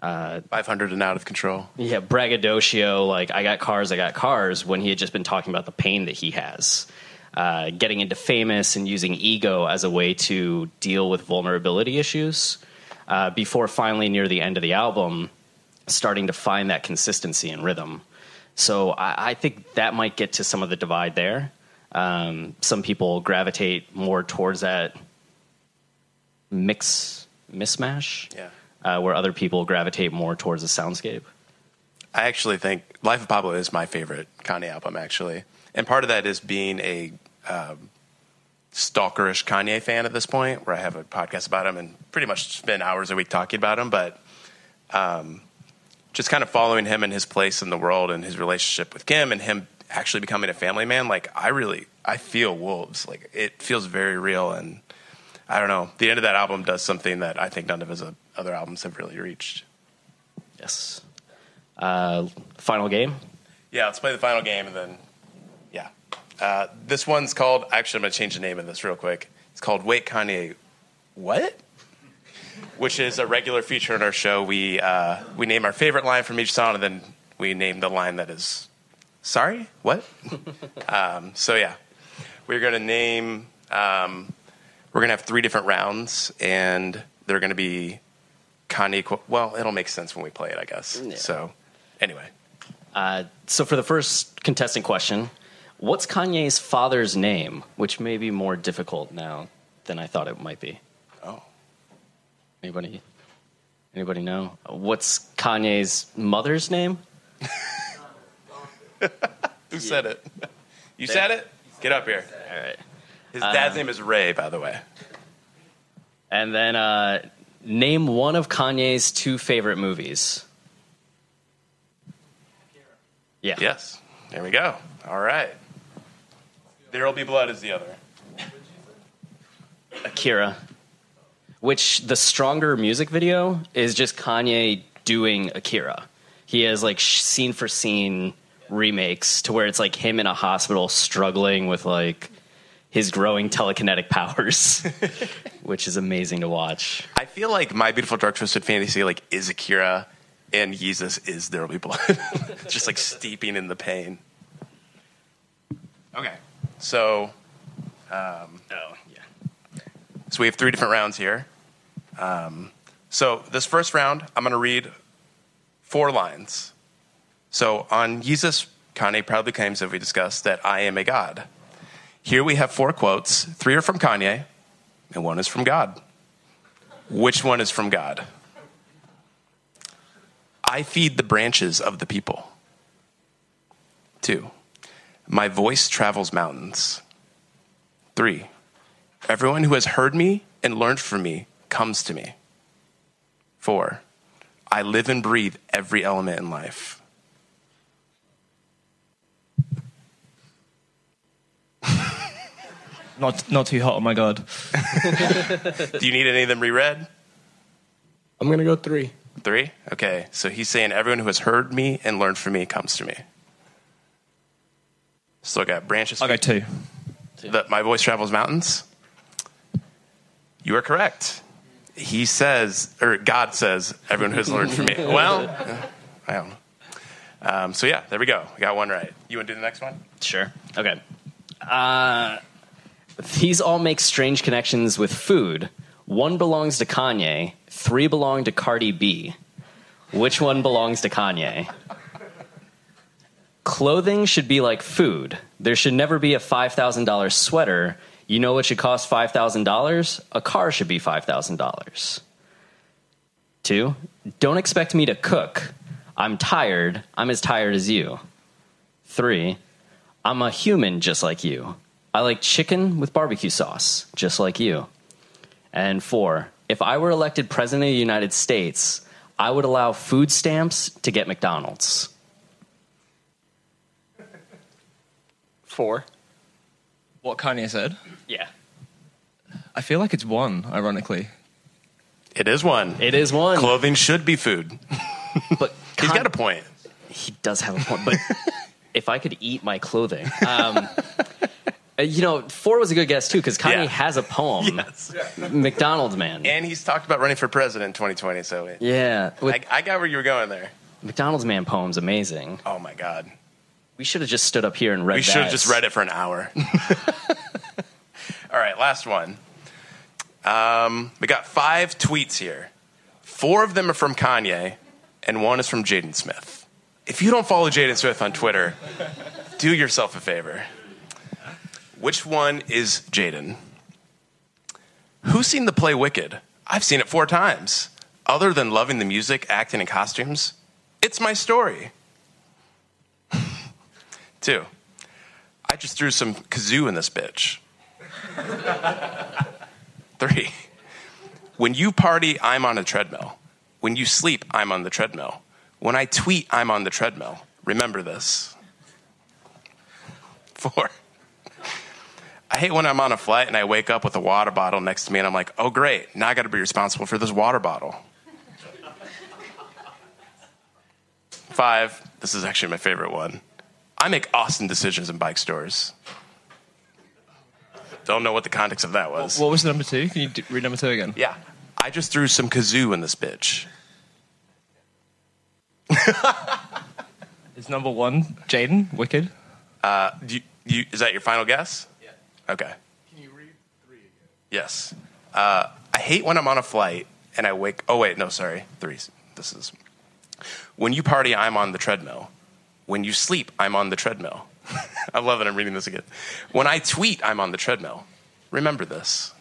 uh, 500 and out of control. yeah, braggadocio, like I got cars, I got cars, when he had just been talking about the pain that he has. Uh, getting into famous and using ego as a way to deal with vulnerability issues. Uh, before finally, near the end of the album, starting to find that consistency and rhythm. So I, I think that might get to some of the divide there. Um, some people gravitate more towards that mix mismash, Yeah. uh, where other people gravitate more towards the soundscape. I actually think Life of Pablo is my favorite Kanye album, actually. And part of that is being a um, stalkerish Kanye fan at this point, where I have a podcast about him and pretty much spend hours a week talking about him. But um, just kind of following him and his place in the world and his relationship with Kim and him actually becoming a family man, like, I really, I feel wolves. Like, it feels very real. And I don't know, the end of that album does something that I think none of his other albums have really reached. Yes. Uh, final game. Yeah, let's play the final game and then. Uh, this one's called, actually, I'm going to change the name of this real quick. It's called Wait Kanye, What? Which is a regular feature in our show. We, uh, we name our favorite line from each song and then we name the line that is, sorry, what? um, so, yeah, we're going to name, um, we're going to have three different rounds and they're going to be Kanye, qu- well, it'll make sense when we play it, I guess. So, anyway. Uh, so for the first contestant question, what's Kanye's father's name? Which may be more difficult now than I thought it might be. Oh. Anybody? Anybody know? What's Kanye's mother's name? Who said it? You said it? Get up here. All right. His dad's Uh, name is Ray, by the way. And then uh, name one of Kanye's two favorite movies. Yeah. Yes. There we go. All right. There'll be blood is the other. Akira, which the stronger music video is just Kanye doing Akira. He has like scene for scene remakes to where it's like him in a hospital struggling with like his growing telekinetic powers, which is amazing to watch. I feel like My Beautiful Dark Twisted Fantasy like is Akira and Yeezus is There'll Be Blood. Just like steeping in the pain. Okay. So um, oh, yeah. So we have three different rounds here. Um, so this first round, I'm going to read four lines. So on Yeezus, Kanye proudly claims, as we discussed, that I am a God. Here we have four quotes. Three are from Kanye, and one is from God. Which one is from God? I feed the branches of the people. Two, my voice travels mountains. Three, everyone who has heard me and learned from me comes to me. Four, I live and breathe every element in life. Not not too hot. Oh my god. Do you need any of them reread? I'm gonna go three. Three? Okay. So he's saying everyone who has heard me and learned from me comes to me. So I got branches. I'll go two. That my voice travels mountains. You are correct. He says, or God says, everyone who has learned from me. Well, I don't know. Um, so yeah, there we go. We got one right. You want to do the next one? Sure. Okay. Uh, these all make strange connections with food. One belongs to Kanye, three belong to Cardi B. Which one belongs to Kanye? Clothing should be like food. There should never be a $5,000 sweater. You know what should cost $5,000? A car should be $5,000. Two, don't expect me to cook. I'm tired. I'm as tired as you. Three, I'm a human just like you. I like chicken with barbecue sauce, just like you. And four, if I were elected president of the United States, I would allow food stamps to get McDonald's. Four. What Kanye said? Yeah. I feel like it's one, ironically. It is one. It is one. Clothing should be food. But He's got a point. He does have a point. But if I could eat my clothing, um, uh, you know, four was a good guess too because Kanye Yeah. has a poem, Yes. McDonald's man. And he's talked about running for president in 2020. So it, Yeah, with I, I got where you were going there. McDonald's man poem's amazing. Oh my god. We should have just stood up here and read. we should have just read it for an hour. All right, last one. Um, we got five tweets here. Four of them are from Kanye. and one is from Jaden Smith. If you don't follow Jaden Smith on Twitter, do yourself a favor. Which one is Jaden? Who's seen the play Wicked? I've seen it four times. Other than loving the music, acting, and costumes, it's my story. Two, I just threw some kazoo in this bitch. Three, when you party, I'm on a treadmill. When you sleep, I'm on the treadmill. When I tweet, I'm on the treadmill. Remember this. Four, I hate when I'm on a flight and I wake up with a water bottle next to me and I'm like, oh, great, now I got to be responsible for this water bottle. Five, this is actually my favorite one. I make awesome decisions in bike stores. Don't know what the context of that was. What was number two? Can you d- read number two again? Yeah. I just threw some kazoo in this bitch. Is number one Jaden Wicked? Uh, do you, you, is that your final guess? Yeah. Okay. Can you read three again? Yes. Uh, I hate when I'm on a flight and I wake. Oh wait, no, sorry, three. This is when you party. I'm on the treadmill. When you sleep, I'm on the treadmill. I love that I'm reading this again. When I tweet, I'm on the treadmill. Remember this.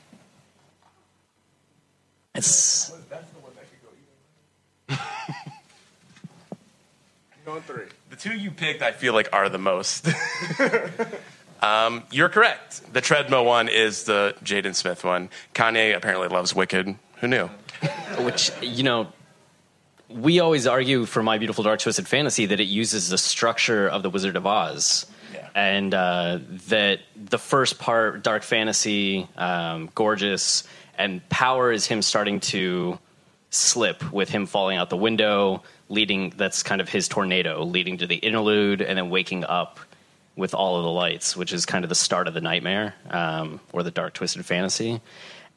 It's Going three. The two you picked, I feel like, are the most. um, you're correct. The treadmill one is the Jaden Smith one. Kanye apparently loves Wicked. Who knew? which you know we always argue for my beautiful dark twisted fantasy that it uses the structure of the wizard of oz. And uh, that the first part dark fantasy um, gorgeous and power is him starting to slip with him falling out the window leading that's kind of his tornado leading to the interlude and then waking up with all of the lights which is kind of the start of the nightmare um, or the dark twisted fantasy.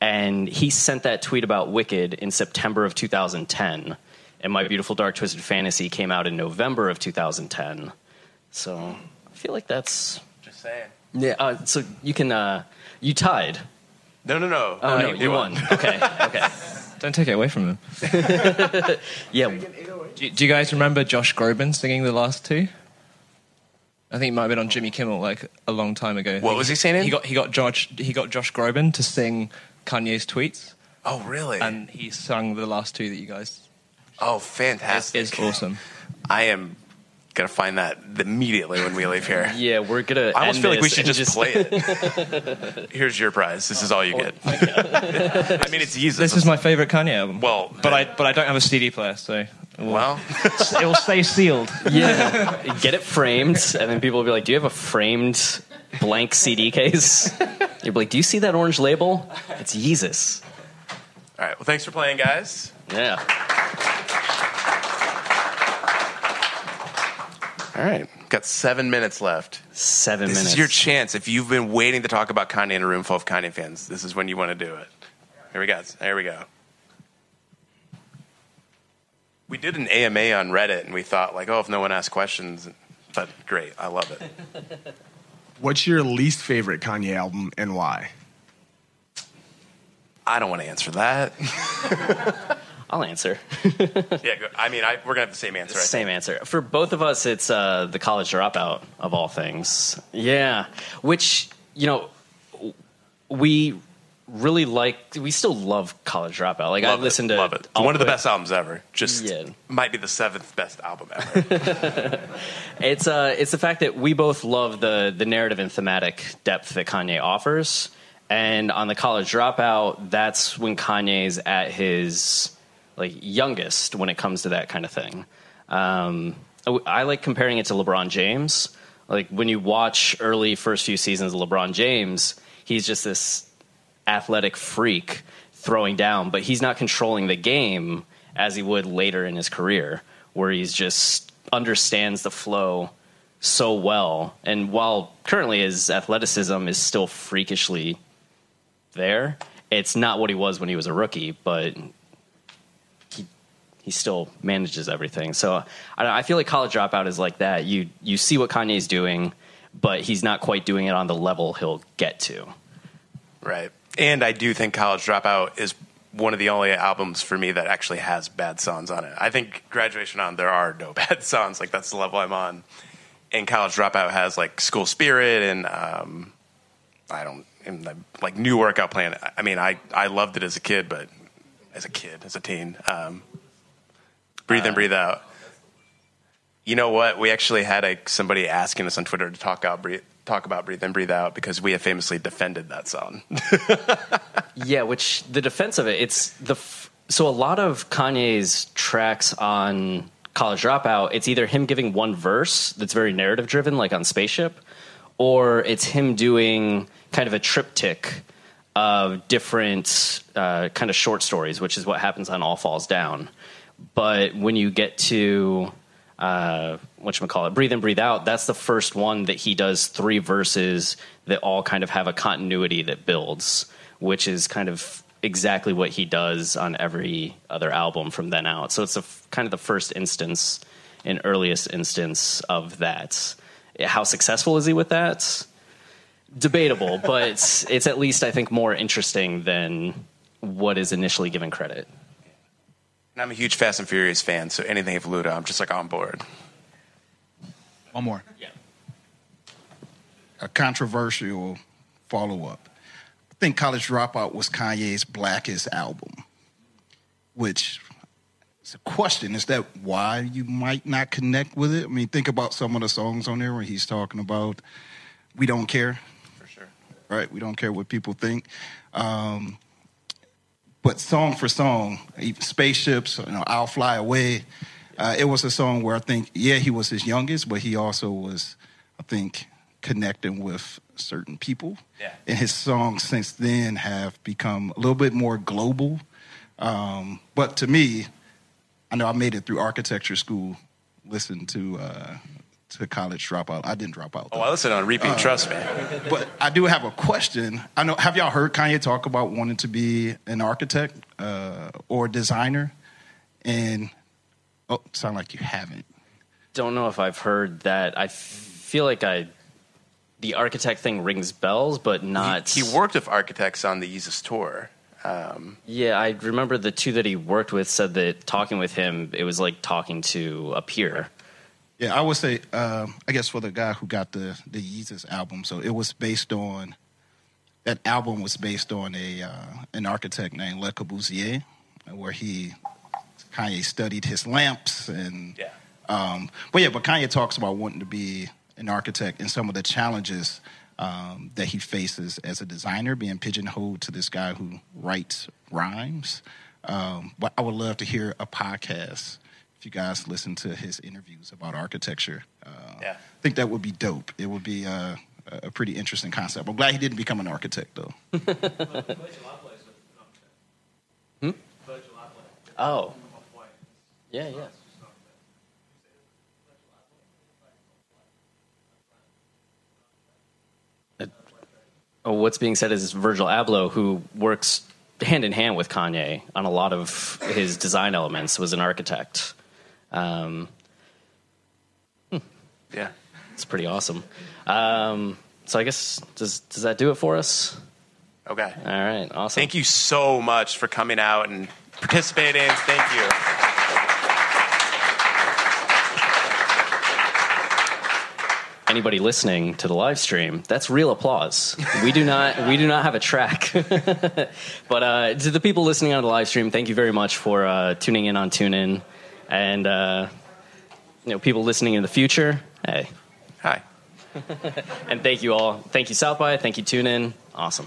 And he sent that tweet about Wicked in September of 2010, and My Beautiful Dark Twisted Fantasy came out in November of 2010. So I feel like that's Just saying. yeah. Uh, so you can uh, you tied. No, no, no. Oh no, you you won. okay, okay. Don't take it away from him. yeah. Do, do you guys remember Josh Groban singing the last two? I think it might have been on Jimmy Kimmel like a long time ago. What was he singing? He got he got Josh he got Josh Groban to sing Kanye's tweets. Oh, really? And he sung the last two that you guys. Oh, fantastic. It's awesome. I am going to find that immediately when we leave here. Yeah, we're gonna. I almost end feel like we should and just, play it. Here's your prize. This is all you oh, get. I mean, it's easy. This is my favorite Kanye album. Well, but I but I don't have a CD player, so Well, it will stay sealed. Yeah, get it framed, and then people will be like, "Do you have a framed blank CD case?" You'll be like, "Do you see that orange label? It's Yeezus." all right. Well, thanks for playing, guys. Yeah. All right. Got seven minutes left. Seven this minutes. is your chance. If you've been waiting to talk about Kanye in a room full of Kanye fans, this is when you want to do it. Here we go. Here we go. We did an AMA on Reddit, and we thought, like, oh, if no one asks questions, but great. I love it. What's your least favorite Kanye album and why? I don't want to answer that. I'll answer. yeah, I mean, I, we're gonna have the same answer. I. Same answer. For both of us, it's uh, the college dropout of all things. Yeah. Which, you know, we really like, we still love college dropout. Like, Love I it, listened to love it. It's I'll one of the best albums ever. Just Yeah. might be the seventh best album ever. It's uh, it's the fact that we both love the the narrative and thematic depth that Kanye offers, and on the college dropout, that's when Kanye's at his like youngest when it comes to that kind of thing. Um, I like comparing it to LeBron James. Like when you watch early first few seasons of LeBron James, he's just this athletic freak throwing down, but he's not controlling the game as he would later in his career, where he's just understands the flow so well. And while currently his athleticism is still freakishly there, it's not what he was when he was a rookie, but he still manages everything. So I, I feel like college dropout is like that. You you see what Kanye's doing, but he's not quite doing it on the level he'll get to. Right. And I do think College Dropout is one of the only albums for me that actually has bad songs on it. I think Graduation on there are no bad songs. Like that's the level I'm on. And College Dropout has like School Spirit and um, I don't the, like New Workout Plan. I mean, I I loved it as a kid, but as a kid, as a teen, um, Breathe in, Breathe Out. You know what? We actually had a, somebody asking us on Twitter to talk out, breathe, talk about "Breathe In, Breathe Out" because we have famously defended that song. yeah, which the defense of it, it's the f- so a lot of Kanye's tracks on College Dropout, it's either him giving one verse that's very narrative driven, like on Spaceship, or it's him doing kind of a triptych of different uh, kind of short stories, which is what happens on All Falls Down. But when you get to uh, what you call it, breathe in, breathe out. That's the first one that he does three verses that all kind of have a continuity that builds, which is kind of exactly what he does on every other album from then out. So it's kind of the first instance and earliest instance of that. How successful is he with that? Debatable, but it's, it's at least I think more interesting than what is initially given credit. And I'm a huge Fast and Furious fan, so anything of Luda, I'm just like on board. One more. Yeah. A controversial follow up. I think College Dropout was Kanye's blackest album, which is a question. Is that why you might not connect with it? I mean, think about some of the songs on there where he's talking about we don't care. For sure. Right? We don't care what people think. Um, but song for song, even spaceships, you know, I'll fly away. Uh, it was a song where I think, yeah, he was his youngest, but he also was, I think, connecting with certain people. Yeah. And his songs since then have become a little bit more global. Um, but to me, I know I made it through architecture school, listened to uh, to college dropout. I didn't drop out. Oh, I listen on repeat. Uh, trust me. But I do have a question. I know. Have y'all heard Kanye talk about wanting to be an architect uh, or designer? And oh, sound like you haven't. Don't know if I've heard that. I feel like I, the architect thing rings bells, but not. He, he worked with architects on the Yeezus tour. Um, yeah, I remember the two that he worked with said that talking with him, it was like talking to a peer. Yeah, I would say, um, I guess for the guy who got the the Yeezus album, so it was based on that album was based on a uh, an architect named Le Corbusier, where he Kanye studied his lamps and yeah. Um, but yeah, but Kanye talks about wanting to be an architect and some of the challenges um, that he faces as a designer, being pigeonholed to this guy who writes rhymes. Um, but I would love to hear a podcast if you guys listen to his interviews about architecture. Uh, yeah. I think that would be dope. It would be uh, a pretty interesting concept. I'm glad he didn't become an architect, though. hmm? Virgil Abloh. Oh. Yeah, yeah. Oh, what's being said is Virgil Abloh, who works hand in hand with Kanye on a lot of his design elements, was an architect. Um, hmm. Yeah, it's pretty awesome. Um, so I guess does does that do it for us? Okay. All right. Awesome. Thank you so much for coming out and participating. Thank you. anybody listening to the live stream, that's real applause. We do not we do not have a track. but uh, to the people listening on the live stream, thank you very much for uh, tuning in on TuneIn, and uh, you know people listening in the future. Hey, hi, and thank you all. Thank you South by. Thank you TuneIn. Awesome.